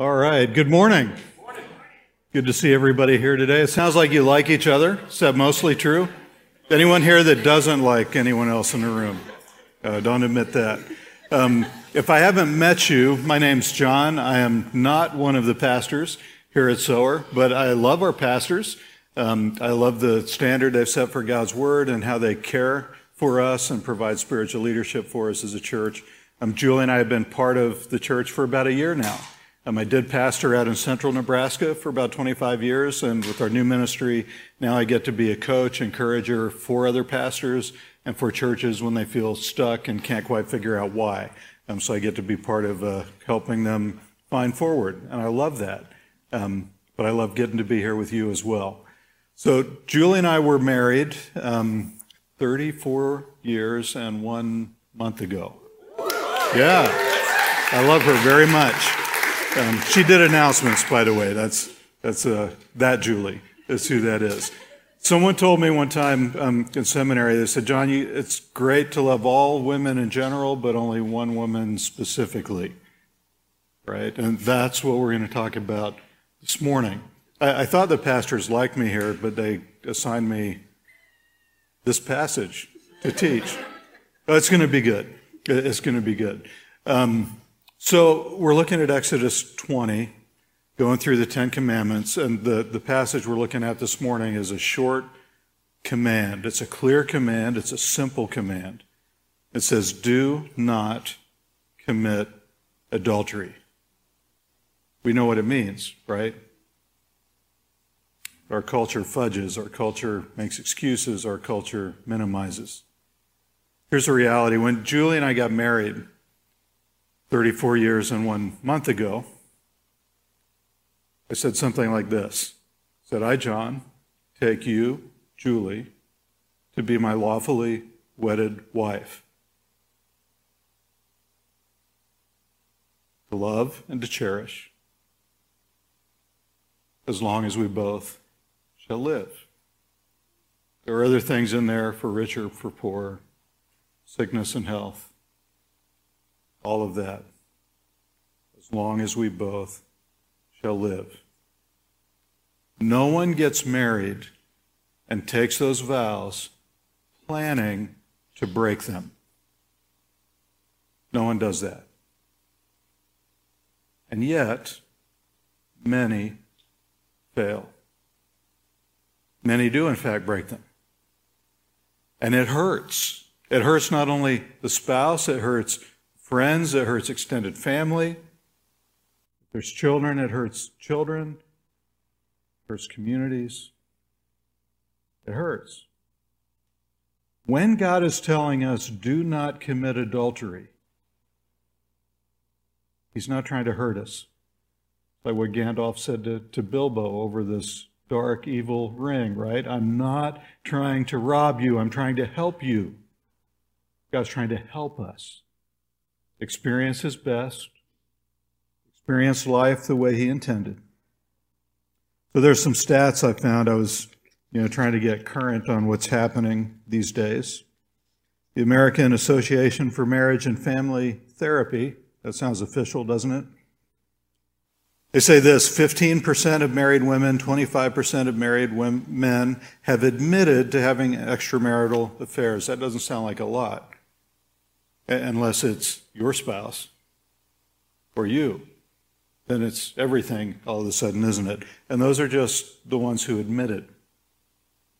All right. Good morning. Good to see everybody here today. It sounds like you like each other. Is that mostly true? Anyone here that doesn't like anyone else in the room? Uh, don't admit that. Um, if I haven't met you, my name's John. I am not one of the pastors here at Sower, but I love our pastors. Um, I love the standard they've set for God's Word and how they care for us and provide spiritual leadership for us as a church. Um, Julie and I have been part of the church for about a year now. Um, I did pastor out in central Nebraska for about 25 years, and with our new ministry, now I get to be a coach, encourager for other pastors and for churches when they feel stuck and can't quite figure out why. Um, so I get to be part of uh, helping them find forward, and I love that. Um, but I love getting to be here with you as well. So Julie and I were married um, 34 years and one month ago. Yeah, I love her very much. Um, she did announcements, by the way. That's that's uh, that Julie is who that is. Someone told me one time um, in seminary. They said, "John, you, it's great to love all women in general, but only one woman specifically." Right, and that's what we're going to talk about this morning. I, I thought the pastors liked me here, but they assigned me this passage to teach. It's going to be good. It's going to be good. Um, so we're looking at Exodus 20, going through the Ten Commandments, and the, the passage we're looking at this morning is a short command. It's a clear command, it's a simple command. It says, Do not commit adultery. We know what it means, right? Our culture fudges, our culture makes excuses, our culture minimizes. Here's the reality. When Julie and I got married 34 years and one month ago, I said something like this. I said, I, John, take you, Julie, to be my lawfully wedded wife. To love and to cherish as long as we both shall live. There are other things in there for richer, for poorer sickness and health, all of that, as long as we both shall live. No one gets married and takes those vows planning to break them. No one does that. And yet, many fail. Many do, in fact, break them. And it hurts. It hurts not only the spouse, it hurts friends, it hurts extended family. If there's children, it hurts children, it hurts communities. It hurts. When God is telling us, do not commit adultery, He's not trying to hurt us. Like what Gandalf said to, to Bilbo over this dark, evil ring, right? I'm not trying to rob you, I'm trying to help you. God's trying to help us experience His best, experience life the way He intended. So there's some stats I found. I was, you know, trying to get current on what's happening these days. The American Association for Marriage and Family Therapy, that sounds official, doesn't it? They say this 15% of married women, 25% of married men have admitted to having extramarital affairs. That doesn't sound like a lot unless it's your spouse or you. Then it's everything all of a sudden, isn't it? And those are just the ones who admit it,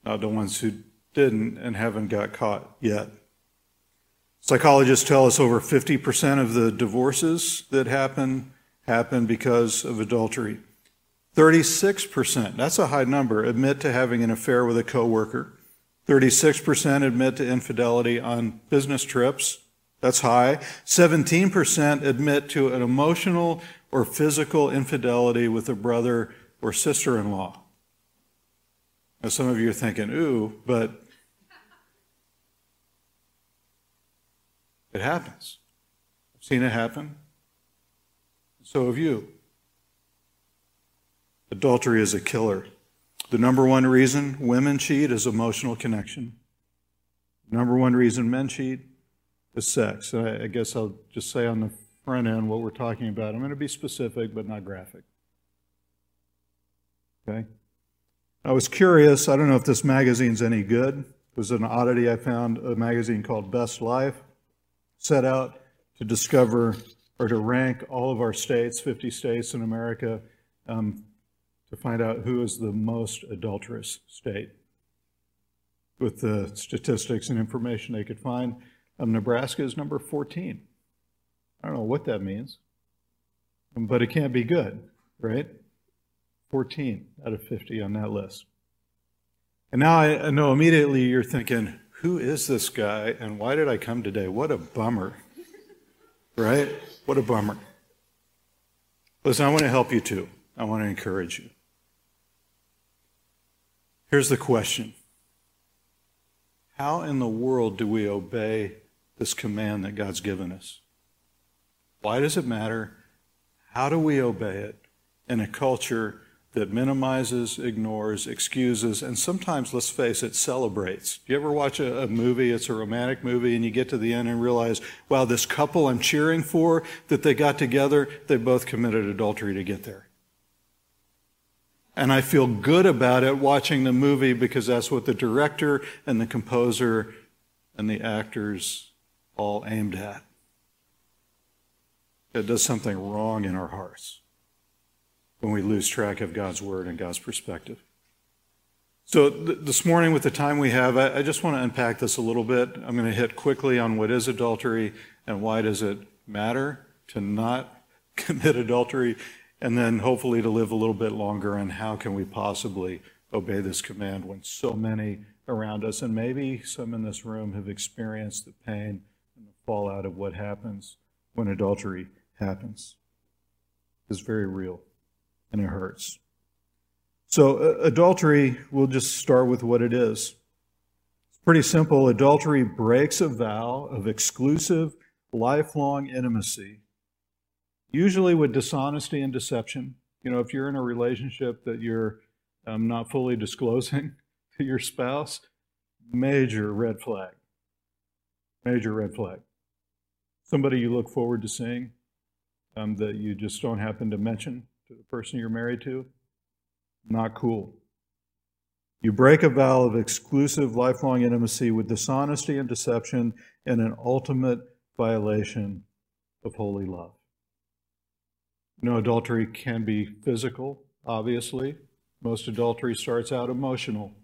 not the ones who didn't and haven't got caught yet. Psychologists tell us over 50% of the divorces that happen happen because of adultery. 36%, that's a high number, admit to having an affair with a coworker. 36% admit to infidelity on business trips. That's high. 17% admit to an emotional or physical infidelity with a brother or sister in law. Now, some of you are thinking, ooh, but it happens. I've seen it happen. So have you. Adultery is a killer. The number one reason women cheat is emotional connection. Number one reason men cheat is sex. I, I guess I'll just say on the front end what we're talking about. I'm going to be specific, but not graphic. Okay? I was curious. I don't know if this magazine's any good. It was an oddity I found a magazine called Best Life set out to discover or to rank all of our states, 50 states in America, um, to find out who is the most adulterous state. With the statistics and information they could find, Nebraska is number 14. I don't know what that means, but it can't be good, right? 14 out of 50 on that list. And now I know immediately you're thinking, who is this guy and why did I come today? What a bummer, right? What a bummer. Listen, I want to help you too. I want to encourage you. Here's the question How in the world do we obey this command that God's given us? Why does it matter? How do we obey it in a culture that minimizes, ignores, excuses, and sometimes, let's face it, celebrates. You ever watch a, a, movie, it's a romantic movie, and you get to the end and realize, wow, this couple I'm cheering for, that they got together, they both committed adultery to get there. And I feel good about it watching the movie because that's what the director and the composer and the actors all aimed at. It does something wrong in our hearts when we lose track of God's word and God's perspective. So, th- this morning, with the time we have, I, I just want to unpack this a little bit. I'm going to hit quickly on what is adultery and why does it matter to not commit adultery, and then hopefully to live a little bit longer and how can we possibly obey this command when so many around us, and maybe some in this room, have experienced the pain fallout of what happens when adultery happens. It's very real and it hurts. So, uh, adultery, we'll just start with what it is. It's pretty simple. Adultery breaks a vow of exclusive, lifelong intimacy, usually with dishonesty and deception. You know, if you're in a relationship that you're um, not fully disclosing to your spouse, major red flag. Major red flag. Somebody you look forward to seeing um, that you just don't happen to mention to the person you're married to, not cool. You break a vow of exclusive lifelong intimacy with dishonesty and deception and an ultimate violation of holy love. You know, adultery can be physical, obviously. Most adultery starts out emotional,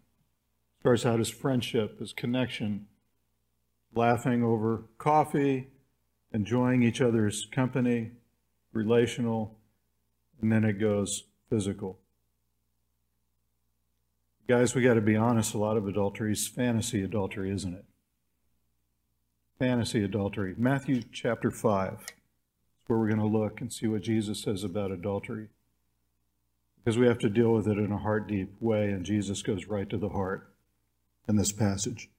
starts out as friendship, as connection, laughing over coffee, enjoying each other's company, relational, and then it goes physical. Guys, we got to be honest. A lot of adultery is fantasy adultery, isn't it? Fantasy adultery. Matthew chapter 5 is where we're going to look and see what Jesus says about adultery. Because we have to deal with it in a heart deep way, and Jesus goes right to the heart in this passage.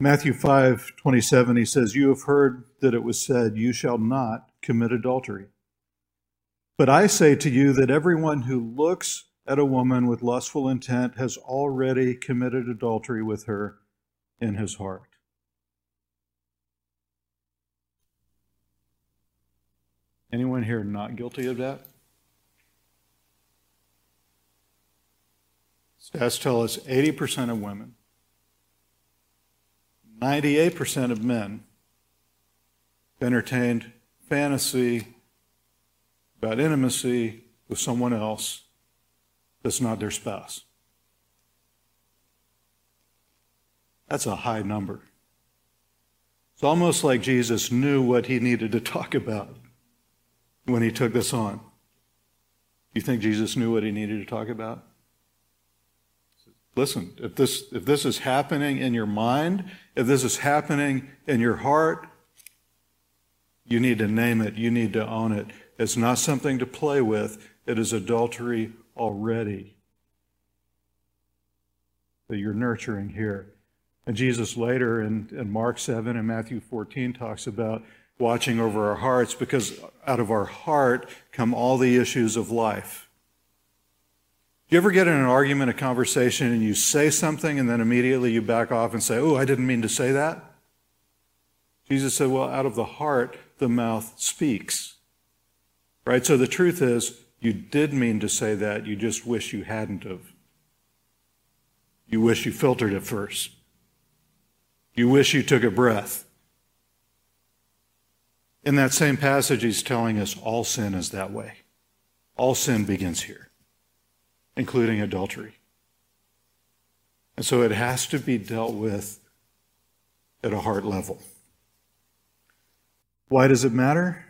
Matthew 5 27, he says, You have heard that it was said, You shall not commit adultery. But I say to you that everyone who looks at a woman with lustful intent has already committed adultery with her in his heart. Anyone here not guilty of that? Stats tell us 80% of women, 98% of men entertained fantasy about intimacy with someone else that's not their spouse. That's a high number. It's almost like Jesus knew what he needed to talk about when he took this on. You think Jesus knew what he needed to talk about? Listen, if this, if this is happening in your mind, if this is happening in your heart, you need to name it, you need to own it. It's not something to play with, it is adultery already that you're nurturing here. And Jesus later in, in Mark 7 and Matthew 14 talks about watching over our hearts because out of our heart come all the issues of life. Do you ever get in an argument, a conversation, and you say something and then immediately you back off and say, Oh, I didn't mean to say that? Jesus said, Well, out of the heart, the mouth speaks. Right? So the truth is, you did mean to say that, you just wish you hadn't of. You wish you filtered it first. You wish you took a breath. In that same passage, he's telling us all sin is that way. All sin begins here, including adultery. And so it has to be dealt with at a heart level. Why does it matter?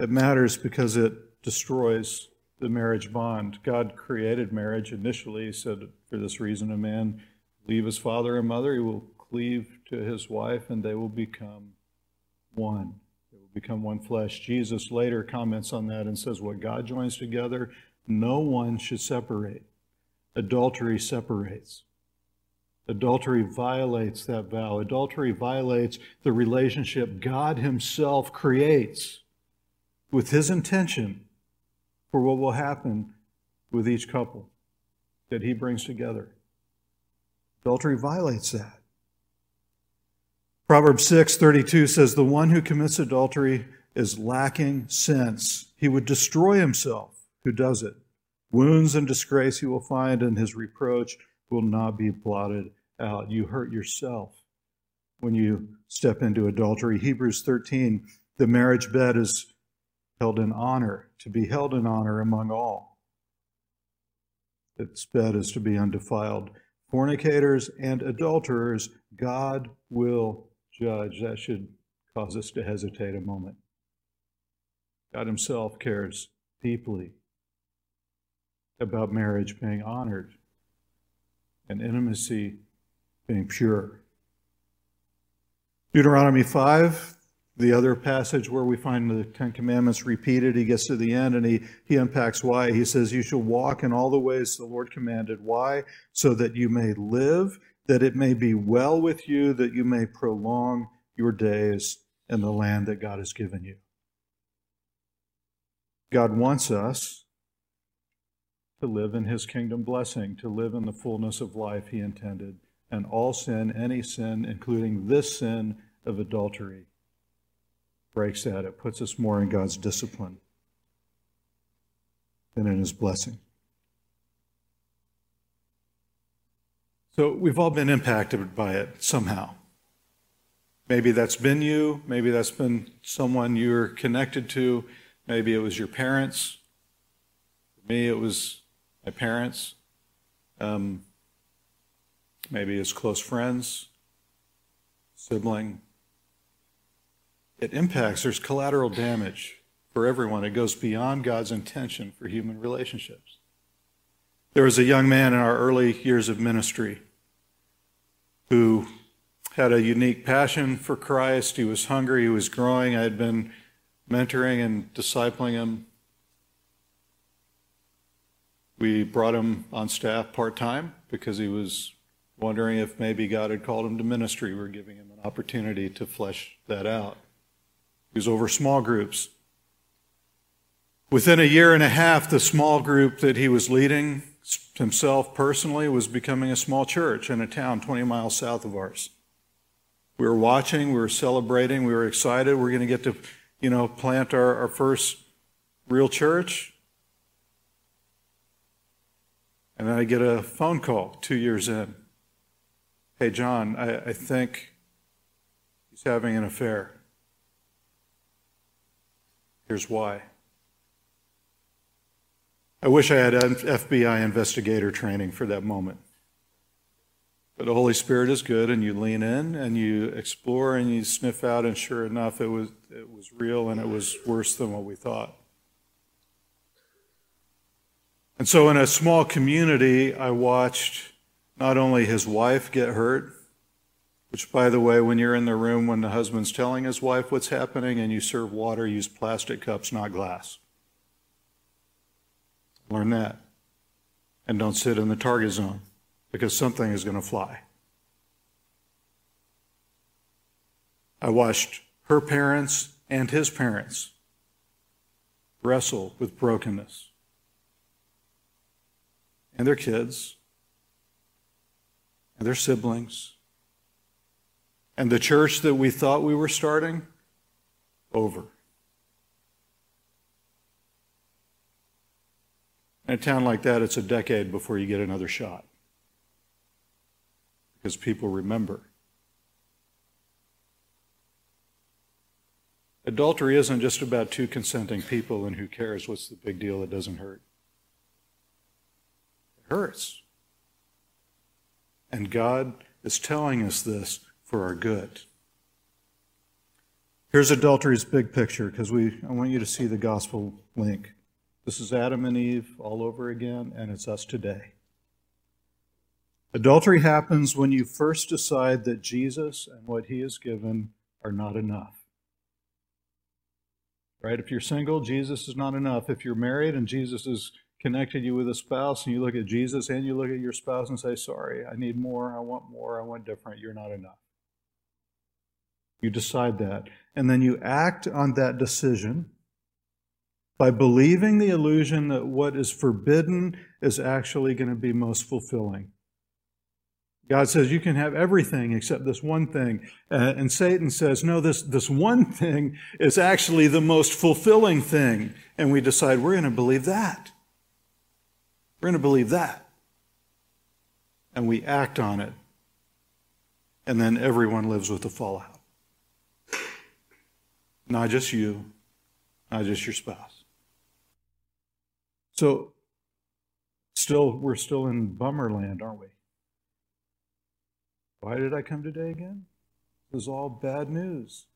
It matters because it destroys the marriage bond. God created marriage initially. He said, For this reason, a man leave his father and mother, he will cleave to his wife, and they will become one. They will become one flesh. Jesus later comments on that and says, What God joins together, no one should separate. Adultery separates. Adultery violates that vow. Adultery violates the relationship God Himself creates with His intention for what will happen with each couple that He brings together. Adultery violates that. Proverbs 6:32 says the one who commits adultery is lacking sense. He would destroy himself who does it. Wounds and disgrace he will find and his reproach will not be blotted out. You hurt yourself when you step into adultery. Hebrews 13 the marriage bed is held in honor, to be held in honor among all. Its bed is to be undefiled fornicators and adulterers, God will judge. That should cause us to hesitate a moment. God Himself cares deeply about marriage being honored and intimacy being pure. Deuteronomy 5 the other passage where we find the Ten Commandments repeated, he gets to the end and he, he unpacks why. He says, You shall walk in all the ways the Lord commanded. Why? So that you may live, that it may be well with you, that you may prolong your days in the land that God has given you. God wants us to live in his kingdom blessing, to live in the fullness of life he intended. And all sin, any sin, including this sin of adultery, breaks that. It puts us more in God's discipline than in His blessing. So we've all been impacted by it somehow. Maybe that's been you. Maybe that's been someone you're connected to. Maybe it was your parents. For me, it was my parents. Um, maybe it's close friends, sibling, it impacts, there's collateral damage for everyone. It goes beyond God's intention for human relationships. There was a young man in our early years of ministry who had a unique passion for Christ. He was hungry, he was growing. I had been mentoring and discipling him. We brought him on staff part time because he was wondering if maybe God had called him to ministry. We we're giving him an opportunity to flesh that out. He was over small groups. Within a year and a half, the small group that he was leading himself personally was becoming a small church in a town 20 miles south of ours. We were watching, we were celebrating, we were excited. We we're going to get to, you know, plant our, our first real church. And then I get a phone call two years in. Hey, John, I, I think he's having an affair. Here's why. I wish I had FBI investigator training for that moment. But the Holy Spirit is good, and you lean in and you explore and you sniff out, and sure enough, it was, it was real and it was worse than what we thought. And so, in a small community, I watched not only his wife get hurt, which, by the way, when you're in the room when the husband's telling his wife what's happening and you serve water, use plastic cups, not glass. Learn that. And don't sit in the target zone because something is going to fly. I watched her parents and his parents wrestle with brokenness and their kids and their siblings And the church that we thought we were starting, over. In a town like that, it's a decade before you get another shot because people remember. Adultery isn't just about two consenting people and who cares what's the big deal, it doesn't hurt. Hurts. And God is telling us this for our good. Here's adultery's big picture because we I want you to see the gospel link. This is Adam and Eve all over again, and it's us today. Adultery happens when you first decide that Jesus and what he has given are not enough. Right? If you're single, Jesus is not enough. If you're married and Jesus has connected you with a spouse and you look at Jesus and you look at your spouse and say, Sorry, I need more, I want more, I want different, you're not enough. You decide that. And then you act on that decision by believing the illusion that what is forbidden is actually going to be most fulfilling. God says you can have everything except this one thing. Uh, and Satan says, no, this, this one thing is actually the most fulfilling thing. And we decide we're going to believe that. We're going to believe that. And we act on it. And then everyone lives with the fallout. Not just you, not just your spouse. So, still, we're still in bummer land, aren't we? Why did I come today again? It was all bad news.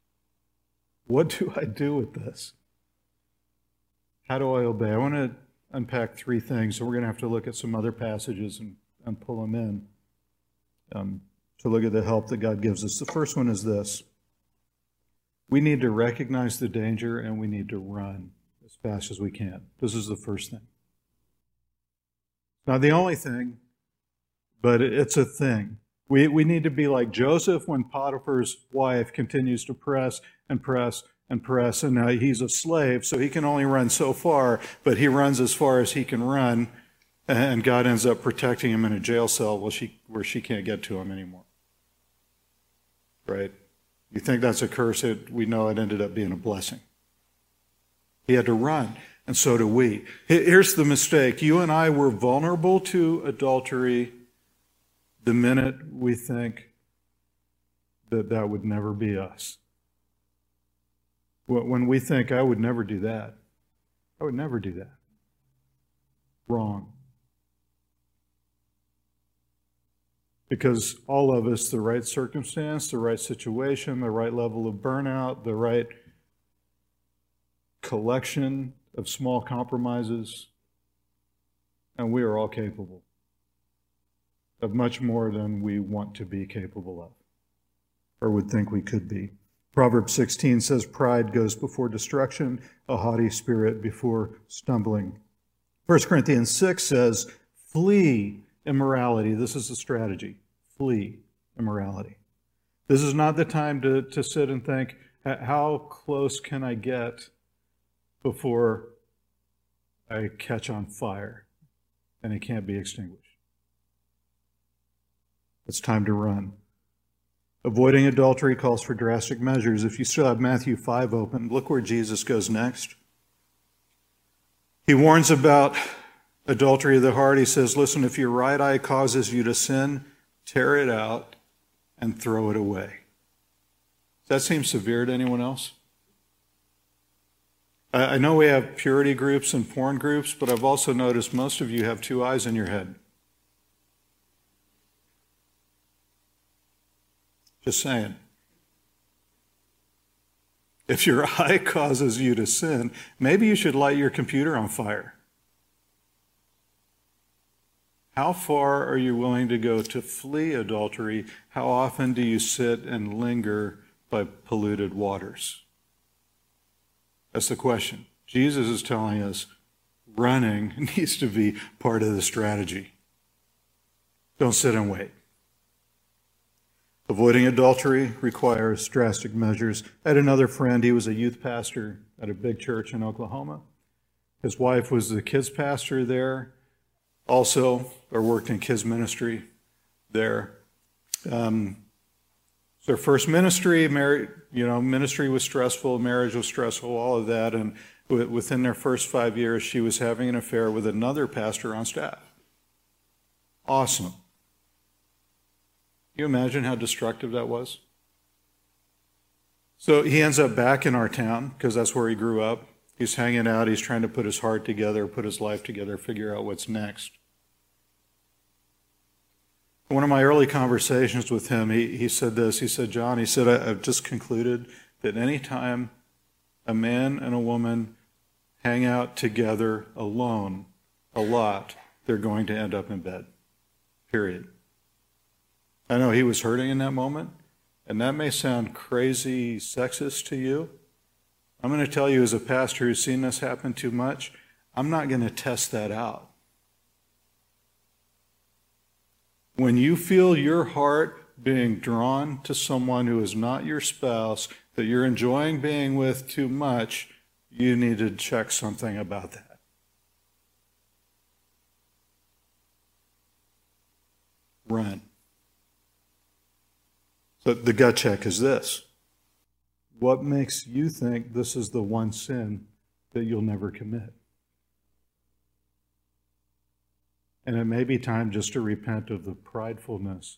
What do I do with this? How do I obey? I want to unpack three things, so we're going to have to look at some other passages and, and pull them in um, to look at the help that God gives us. The first one is this we need to recognize the danger and we need to run as fast as we can. This is the first thing. Not the only thing, but it's a thing. We, we need to be like Joseph when Potiphar's wife continues to press and press and press, and now he's a slave, so he can only run so far, but he runs as far as he can run, and God ends up protecting him in a jail cell where she, where she can't get to him anymore. Right? You think that's a curse? It, we know it ended up being a blessing. He had to run, and so do we. Here's the mistake you and I were vulnerable to adultery the minute we think that that would never be us. When we think, I would never do that, I would never do that. Wrong. Because all of us, the right circumstance, the right situation, the right level of burnout, the right collection of small compromises, and we are all capable of much more than we want to be capable of or would think we could be. Proverbs 16 says, Pride goes before destruction, a haughty spirit before stumbling. 1 Corinthians 6 says, Flee immorality. This is the strategy. Flee immorality. This is not the time to, to sit and think, how close can I get before I catch on fire and it can't be extinguished. It's time to run. Avoiding adultery calls for drastic measures. If you still have Matthew 5 open, look where Jesus goes next. He warns about adultery of the heart. He says, Listen, if your right eye causes you to sin, tear it out and throw it away. Does that seem severe to anyone else? I know we have purity groups and porn groups, but I've also noticed most of you have two eyes in your head. Just saying. If your eye causes you to sin, maybe you should light your computer on fire. How far are you willing to go to flee adultery? How often do you sit and linger by polluted waters? That's the question. Jesus is telling us running needs to be part of the strategy. Don't sit and wait. Avoiding adultery requires drastic measures. I had another friend, he was a youth pastor at a big church in Oklahoma. His wife was the kids pastor there, also, or worked in kids ministry there. Um, It's her first ministry. Married, you know, ministry was stressful, marriage was stressful, all of that. And within their first five years, she was having an affair with another pastor on staff. Awesome. You imagine how destructive that was? So he ends up back in our town because that's where he grew up. He's hanging out, he's trying to put his heart together, put his life together, figure out what's next. One of my early conversations with him, he, he said this. He said, John, he said, I've just concluded that anytime a man and a woman hang out together alone a lot, they're going to end up in bed. Period. I know he was hurting in that moment, and that may sound crazy sexist to you, I'm going to tell you, as a pastor who's seen this happen too much, I'm not going to test that out. When you feel your heart being drawn to someone who is not your spouse, that you're enjoying being with too much, you need to check something about that. Run. So the gut check is this what makes you think this is the one sin that you'll never commit? And it may be time just to repent of the pridefulness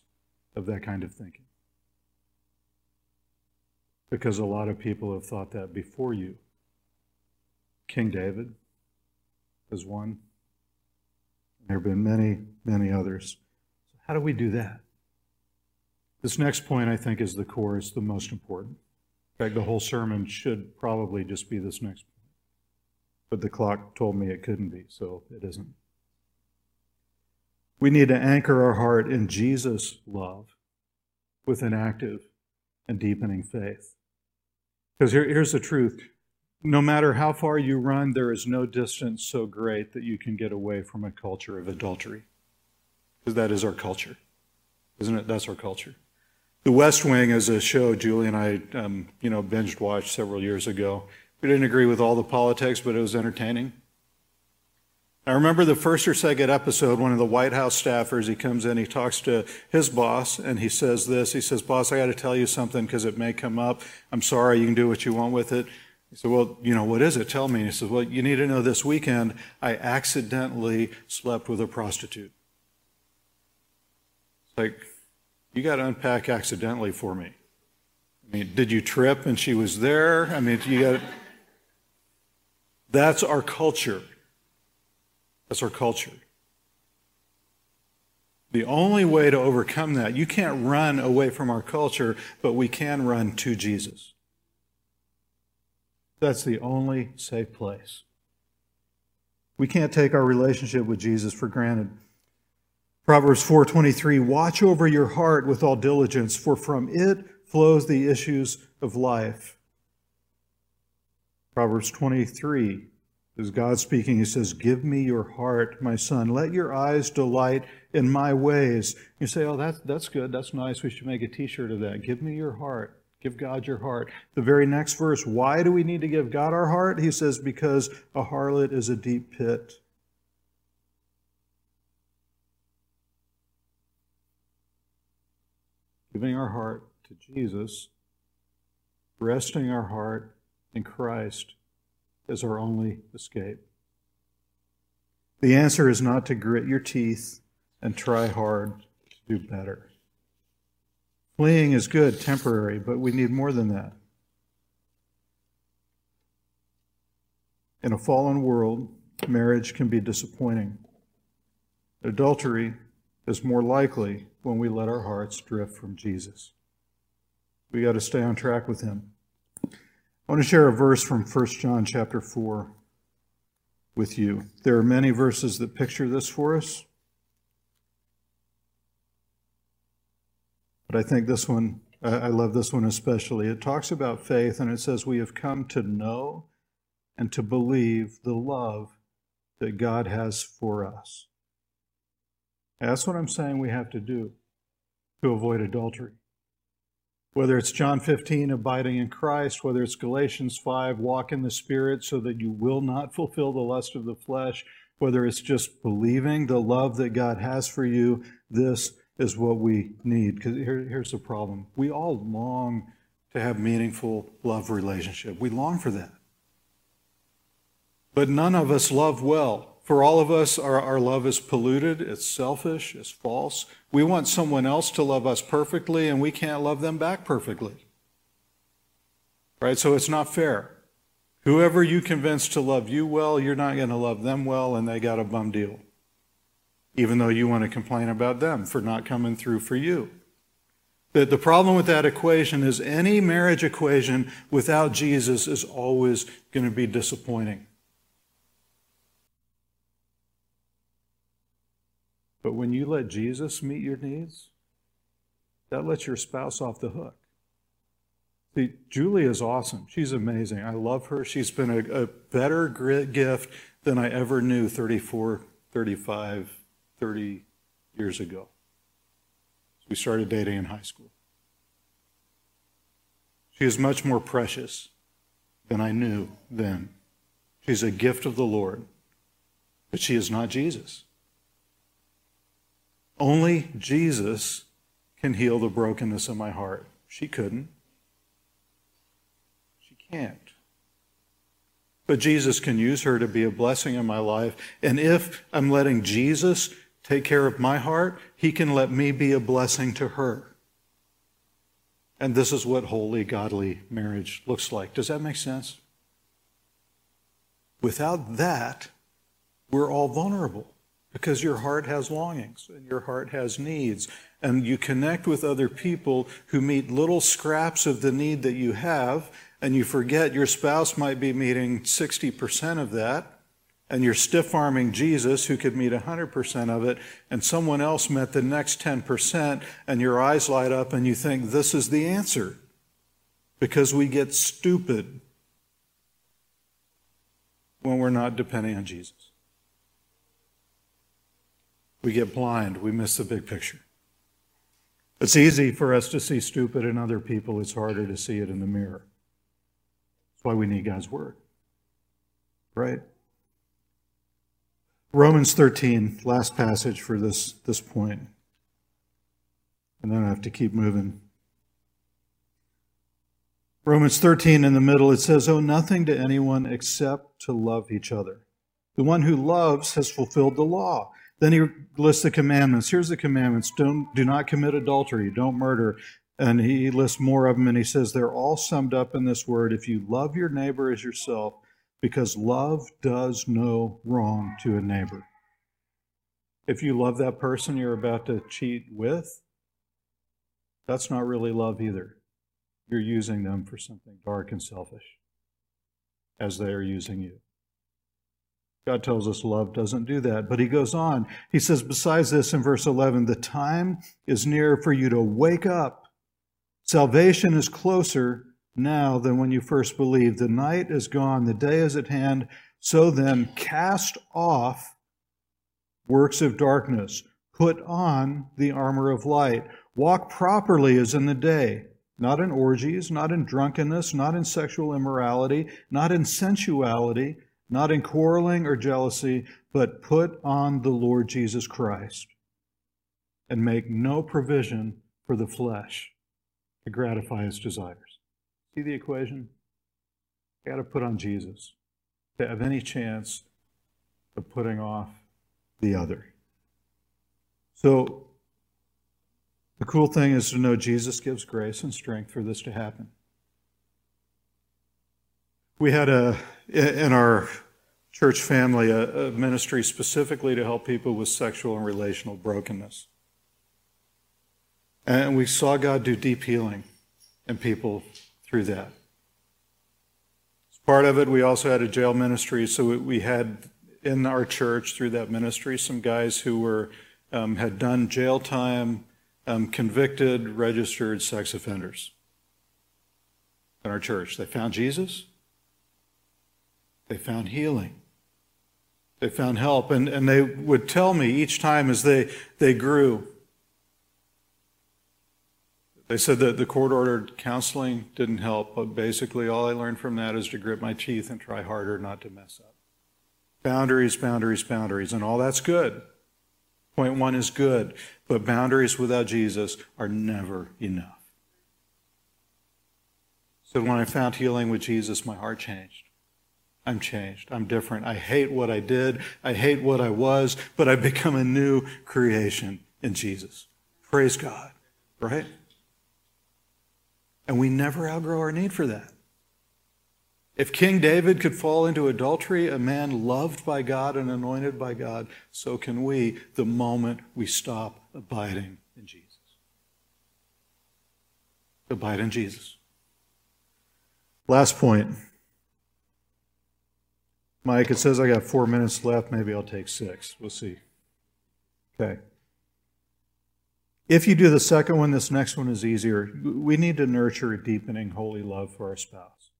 of that kind of thinking. Because a lot of people have thought that before you. King David is one. There have been many, many others. So how do we do that? This next point, I think, is the core, it's the most important. In fact, the whole sermon should probably just be this next point. But the clock told me it couldn't be, so it isn't. We need to anchor our heart in Jesus' love with an active and deepening faith. Because here, here's the truth no matter how far you run, there is no distance so great that you can get away from a culture of adultery. Because that is our culture. Isn't it? That's our culture. The West Wing is a show Julie and I, um, you know, binged watched several years ago. We didn't agree with all the politics, but it was entertaining. I remember the first or second episode, one of the White House staffers, he comes in, he talks to his boss, and he says this. He says, Boss, I got to tell you something because it may come up. I'm sorry, you can do what you want with it. He said, Well, you know, what is it? Tell me. He says, Well, you need to know this weekend I accidentally slept with a prostitute. It's like, you got to unpack accidentally for me. I mean, did you trip and she was there? I mean, you got. That's our culture. That's our culture. The only way to overcome that, you can't run away from our culture, but we can run to Jesus. That's the only safe place. We can't take our relationship with Jesus for granted. Proverbs 4:23 Watch over your heart with all diligence for from it flows the issues of life. Proverbs 23 is God speaking. He says, Give me your heart, my son. Let your eyes delight in my ways. You say, Oh, that's, that's good. That's nice. We should make a t shirt of that. Give me your heart. Give God your heart. The very next verse, why do we need to give God our heart? He says, Because a harlot is a deep pit. Giving our heart to Jesus, resting our heart in Christ as our only escape. The answer is not to grit your teeth and try hard to do better. Fleeing is good, temporary, but we need more than that. In a fallen world, marriage can be disappointing. Adultery is more likely when we let our hearts drift from Jesus. We got to stay on track with him. I want to share a verse from 1 John chapter 4 with you. There are many verses that picture this for us. But I think this one, I love this one especially. It talks about faith and it says, We have come to know and to believe the love that God has for us. That's what I'm saying we have to do to avoid adultery. Whether it's John 15, abiding in Christ, whether it's Galatians 5, walk in the Spirit so that you will not fulfill the lust of the flesh, whether it's just believing the love that God has for you, this is what we need. Because here, here's the problem we all long to have meaningful love relationship. We long for that. But none of us love well. For all of us, our, our love is polluted, it's selfish, it's false. We want someone else to love us perfectly, and we can't love them back perfectly. Right? So it's not fair. Whoever you convince to love you well, you're not going to love them well, and they got a bum deal. Even though you want to complain about them for not coming through for you. The, the problem with that equation is any marriage equation without Jesus is always going to be disappointing. But when you let Jesus meet your needs, that lets your spouse off the hook. See, Julie is awesome. She's amazing. I love her. She's been a, a better gift than I ever knew 34, 35, 30 years ago. We started dating in high school. She is much more precious than I knew then. She's a gift of the Lord, but she is not Jesus. Only Jesus can heal the brokenness of my heart. She couldn't. She can't. But Jesus can use her to be a blessing in my life. And if I'm letting Jesus take care of my heart, he can let me be a blessing to her. And this is what holy, godly marriage looks like. Does that make sense? Without that, we're all vulnerable because your heart has longings and your heart has needs. And you connect with other people who meet little scraps of the need that you have, and you forget your spouse might be meeting 60% of that, and you're stiff arming Jesus who could meet 100% of it, and someone else met the next 10%, and your eyes light up and you think, this is the answer. Because we get stupid when we're not depending on Jesus. We get blind. We miss the big picture. It's easy for us to see stupid in other people. It's harder to see it in the mirror. That's why we need God's Word. Right? Romans 13, last passage for this, this point. And then I have to keep moving. Romans 13 in the middle, it says, Owe nothing to anyone except to love each other. The one who loves has fulfilled the law. Then he lists the commandments. Here's the commandments Don't, do not commit adultery, don't murder. And he lists more of them, and he says they're all summed up in this word if you love your neighbor as yourself, because love does no wrong to a neighbor. If you love that person you're about to cheat with, that's not really love either. You're using them for something dark and selfish, as they are using you. God tells us love doesn't do that. But he goes on. He says, besides this, in verse 11, the time is near for you to wake up. Salvation is closer now than when you first believed. The night is gone, the day is at hand. So then, cast off works of darkness, put on the armor of light. Walk properly as in the day, not in orgies, not in drunkenness, not in sexual immorality, not in sensuality not in quarreling or jealousy, but put on the Lord Jesus Christ and make no provision for the flesh to gratify its desires. See the equation? You got to put on Jesus to have any chance of putting off the other. So, the cool thing is to know Jesus gives grace and strength for this to happen. We had a, in our church family, a, a ministry specifically to help people with sexual and relational brokenness. And we saw God do deep healing in people through that. As part of it, we also had a jail ministry, so we had in our church through that ministry some guys who were um, had done jail time, um, convicted, registered sex offenders in our church. They found Jesus. They found healing. They found help. And, and they would tell me each time as they, they grew. They said that the court ordered counseling didn't help, but basically all I learned from that is to grit my teeth and try harder not to mess up. Boundaries, boundaries, boundaries, and all that's good. Point one is good, but boundaries without Jesus are never enough. So when I found healing with Jesus, my heart changed. I'm changed. I'm different. I hate what I did. I hate what I was, but I've become a new creation in Jesus. Praise God, right? And we never outgrow our need for that. If King David could fall into adultery, a man loved by God and anointed by God, so can we the moment we stop abiding in Jesus. Abide in Jesus. Last point. Mike, it says I got four minutes left. Maybe I'll take six. We'll see. Okay. If you do the second one, this next one is easier. We need to nurture a deepening holy love for our spouse.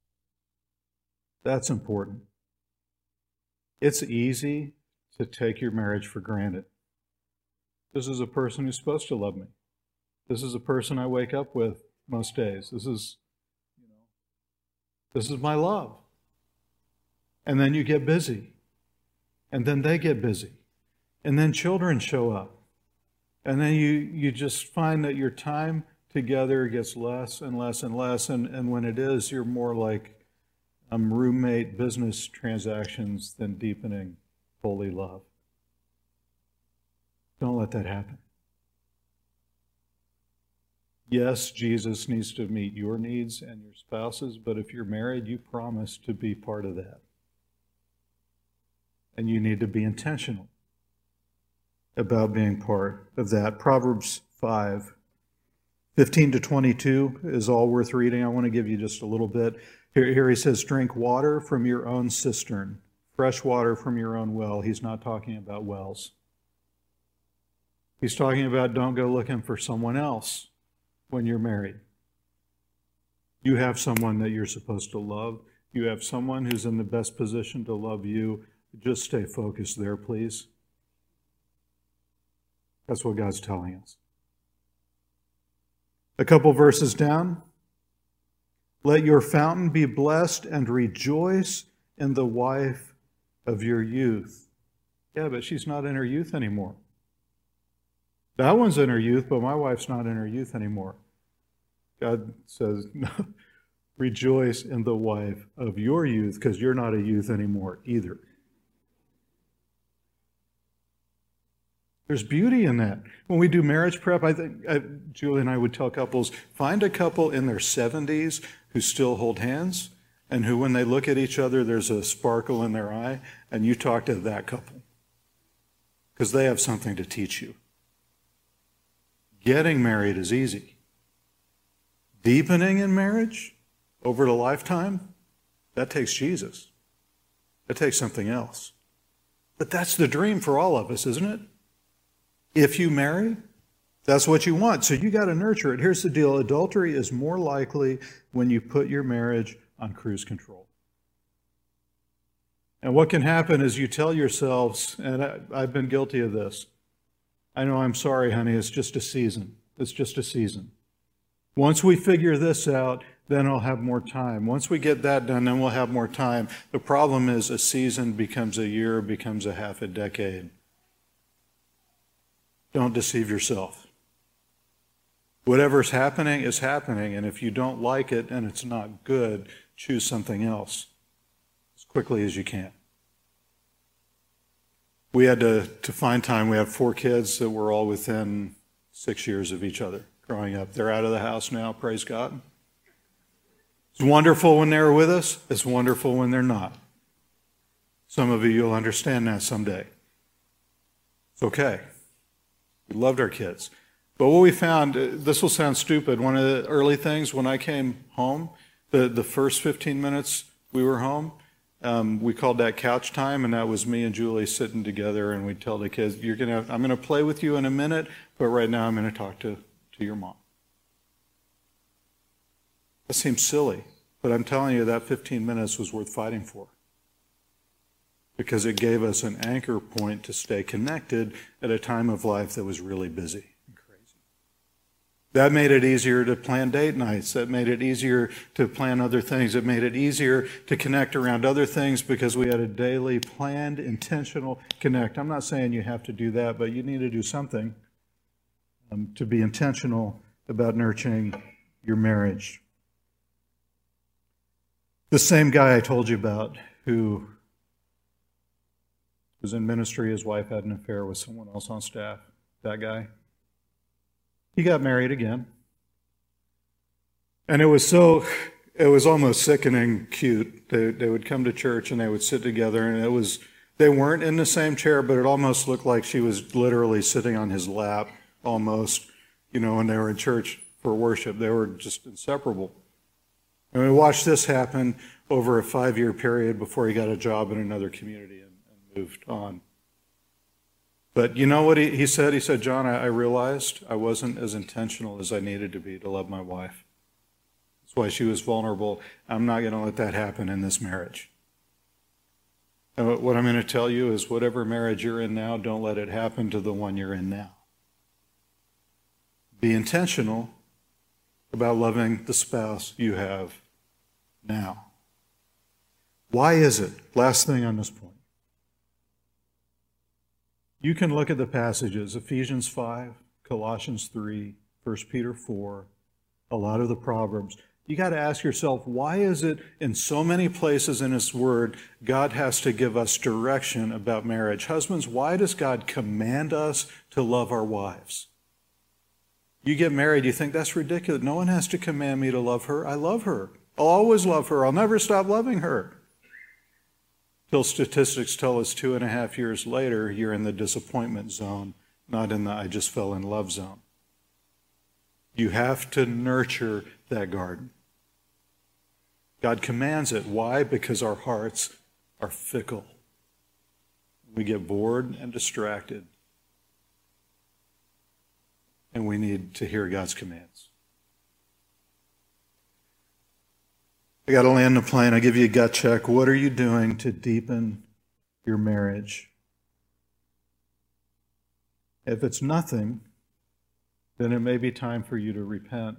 That's important. It's easy to take your marriage for granted. This is a person who's supposed to love me. This is a person I wake up with most days. This is, you know, this is my love. And then you get busy. And then they get busy. And then children show up. And then you, you just find that your time together gets less and less and less. And, and when it is, you're more like um, roommate business transactions than deepening holy love. Don't let that happen. Yes, Jesus needs to meet your needs and your spouse's, but if you're married, you promise to be part of that. And you need to be intentional about being part of that. Proverbs 5 15 to 22 is all worth reading. I want to give you just a little bit. Here, here he says, Drink water from your own cistern, fresh water from your own well. He's not talking about wells. He's talking about don't go looking for someone else when you're married. You have someone that you're supposed to love. You have someone who's in the best position to love you. Just stay focused there, please. That's what God's telling us. A couple verses down. Let your fountain be blessed and rejoice in the wife of your youth. Yeah, but she's not in her youth anymore. That one's in her youth, but my wife's not in her youth anymore. God says, no, rejoice in the wife of your youth because you're not a youth anymore either. There's beauty in that. When we do marriage prep, I think I, Julie and I would tell couples find a couple in their 70s who still hold hands and who, when they look at each other, there's a sparkle in their eye, and you talk to that couple because they have something to teach you. Getting married is easy. Deepening in marriage over a lifetime, that takes Jesus. That takes something else. But that's the dream for all of us, isn't it? If you marry, that's what you want. So you got to nurture it. Here's the deal adultery is more likely when you put your marriage on cruise control. And what can happen is you tell yourselves, and I, have been guilty of this I know I'm sorry, honey, it's just a season. It's just a season. Once we figure this out, then I'll have more time. Once we get that done, then we'll have more time. The problem is a season becomes a year, becomes a half a decade. Don't deceive yourself. Whatever's happening is happening, and if you don't like it and it's not good, choose something else as quickly as you can. We had to, to find time. We have four kids that were all within six years of each other growing up. They're out of the house now, praise God. It's wonderful when they're with us, it's wonderful when they're not. Some of you, you'll understand that someday. It's okay. We loved our kids. But what we found, uh, this will sound stupid, one of the early things when I came home, the, the first 15 minutes we were home, um, we called that couch time, and that was me and Julie sitting together, and we'd tell the kids, "You're gonna, I'm gonna play with you in a minute, but right now I'm gonna talk to, to your mom." That seems silly, but I'm telling you that 15 minutes was worth fighting for because it gave us an anchor point to stay connected at a time of life that was really busy and crazy. That made it easier to plan date nights. That made it easier to plan other things. It made it easier to connect around other things because we had a daily planned, intentional connect. I'm not saying you have to do that, but you need to do something um, to be intentional about nurturing your marriage. The same guy I told you about who was in ministry, his wife had an affair with someone else on staff. That guy. He got married again. And it was so, it was almost sickening cute. They, they would come to church and they would sit together, and it was, they weren't in the same chair, but it almost looked like she was literally sitting on his lap, almost, you know, when they were in church for worship. They were just inseparable. And we watched this happen over a five year period before he got a job in another community moved on. But you know what he, he said? He said, John, I, I realized I wasn't as intentional as I needed to be to love my wife. That's why she was vulnerable. I'm not going to let that happen in this marriage. And what I'm going to tell you is whatever marriage you're in now, don't let it happen to the one you're in now. Be intentional about loving the spouse you have now. Why is it? Last thing on this point. You can look at the passages Ephesians 5, Colossians 3, 1 Peter 4, a lot of the Proverbs. You got to ask yourself, why is it in so many places in His Word God has to give us direction about marriage? Husbands, why does God command us to love our wives? You get married, you think that's ridiculous. No one has to command me to love her. I love her. I'll always love her. I'll never stop loving her. Till statistics tell us two and a half years later, you're in the disappointment zone, not in the I just fell in love zone. You have to nurture that garden. God commands it. Why? Because our hearts are fickle. We get bored and distracted. And we need to hear God's commands. I got to land the plane. I give you a gut check. What are you doing to deepen your marriage? If it's nothing, then it may be time for you to repent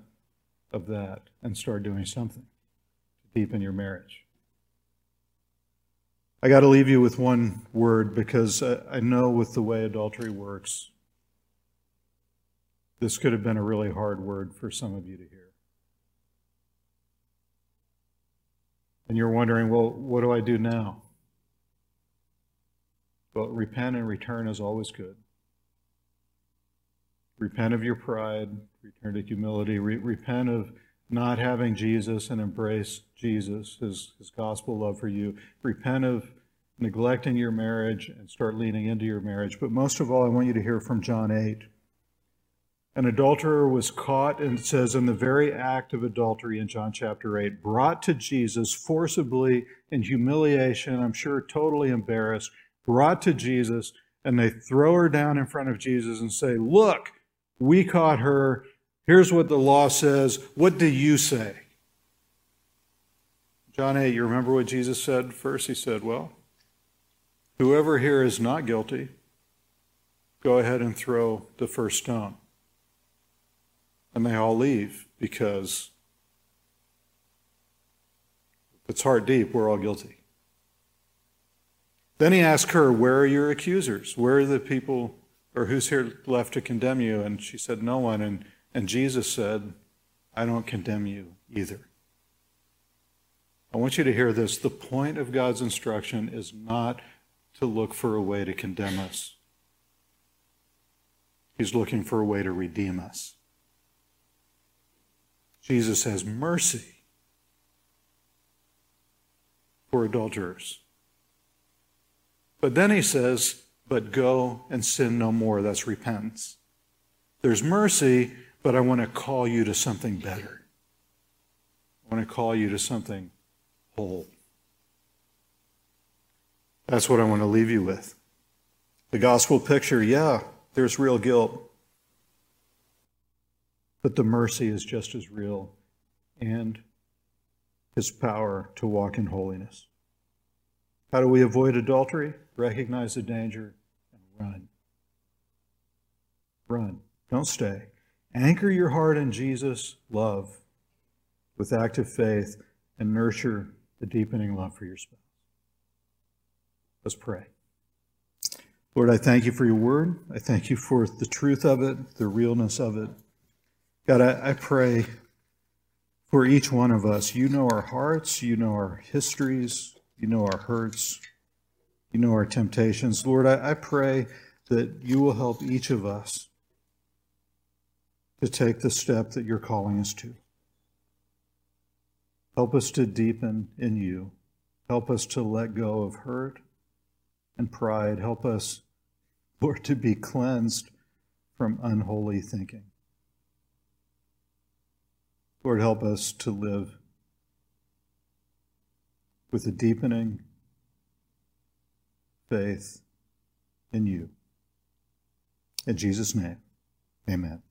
of that and start doing something to deepen your marriage. I got to leave you with one word because I know with the way adultery works, this could have been a really hard word for some of you to hear. And you're wondering, well, what do I do now? Well, repent and return is always good. Repent of your pride, return to humility, Re- repent of not having Jesus and embrace Jesus, his, his gospel love for you. Repent of neglecting your marriage and start leaning into your marriage. But most of all, I want you to hear from John 8. An adulterer was caught, and it says, in the very act of adultery in John chapter 8, brought to Jesus forcibly in humiliation, I'm sure totally embarrassed, brought to Jesus, and they throw her down in front of Jesus and say, Look, we caught her. Here's what the law says. What do you say? John 8, you remember what Jesus said first? He said, Well, whoever here is not guilty, go ahead and throw the first stone and they all leave because it's heart deep, we're all guilty. Then he asked her, Where are your accusers? Where are the people, or who's here left to condemn you? And she said, No one. And, and Jesus said, I don't condemn you either. I want you to hear this. The point of God's instruction is not to look for a way to condemn us, He's looking for a way to redeem us. Jesus has mercy for adulterers. But then he says, but go and sin no more. That's repentance. There's mercy, but I want to call you to something better. I want to call you to something whole. That's what I want to leave you with. The gospel picture, yeah, there's real guilt. But the mercy is just as real and his power to walk in holiness. How do we avoid adultery? Recognize the danger and run. Run. Don't stay. Anchor your heart in Jesus' love with active faith and nurture a deepening love for your spouse. Let's pray. Lord, I thank you for your word. I thank you for the truth of it, the realness of it. God, I, I pray for each one of us. You know our hearts, you know our histories, you know our hurts, you know our temptations. Lord, I, I pray that you will help each of us to take the step that you're calling us to. Help us to deepen in you. Help us to let go of hurt and pride. Help us, Lord, to be cleansed from unholy thinking. Lord, help us to live with a deepening faith in you. In Jesus' name, amen.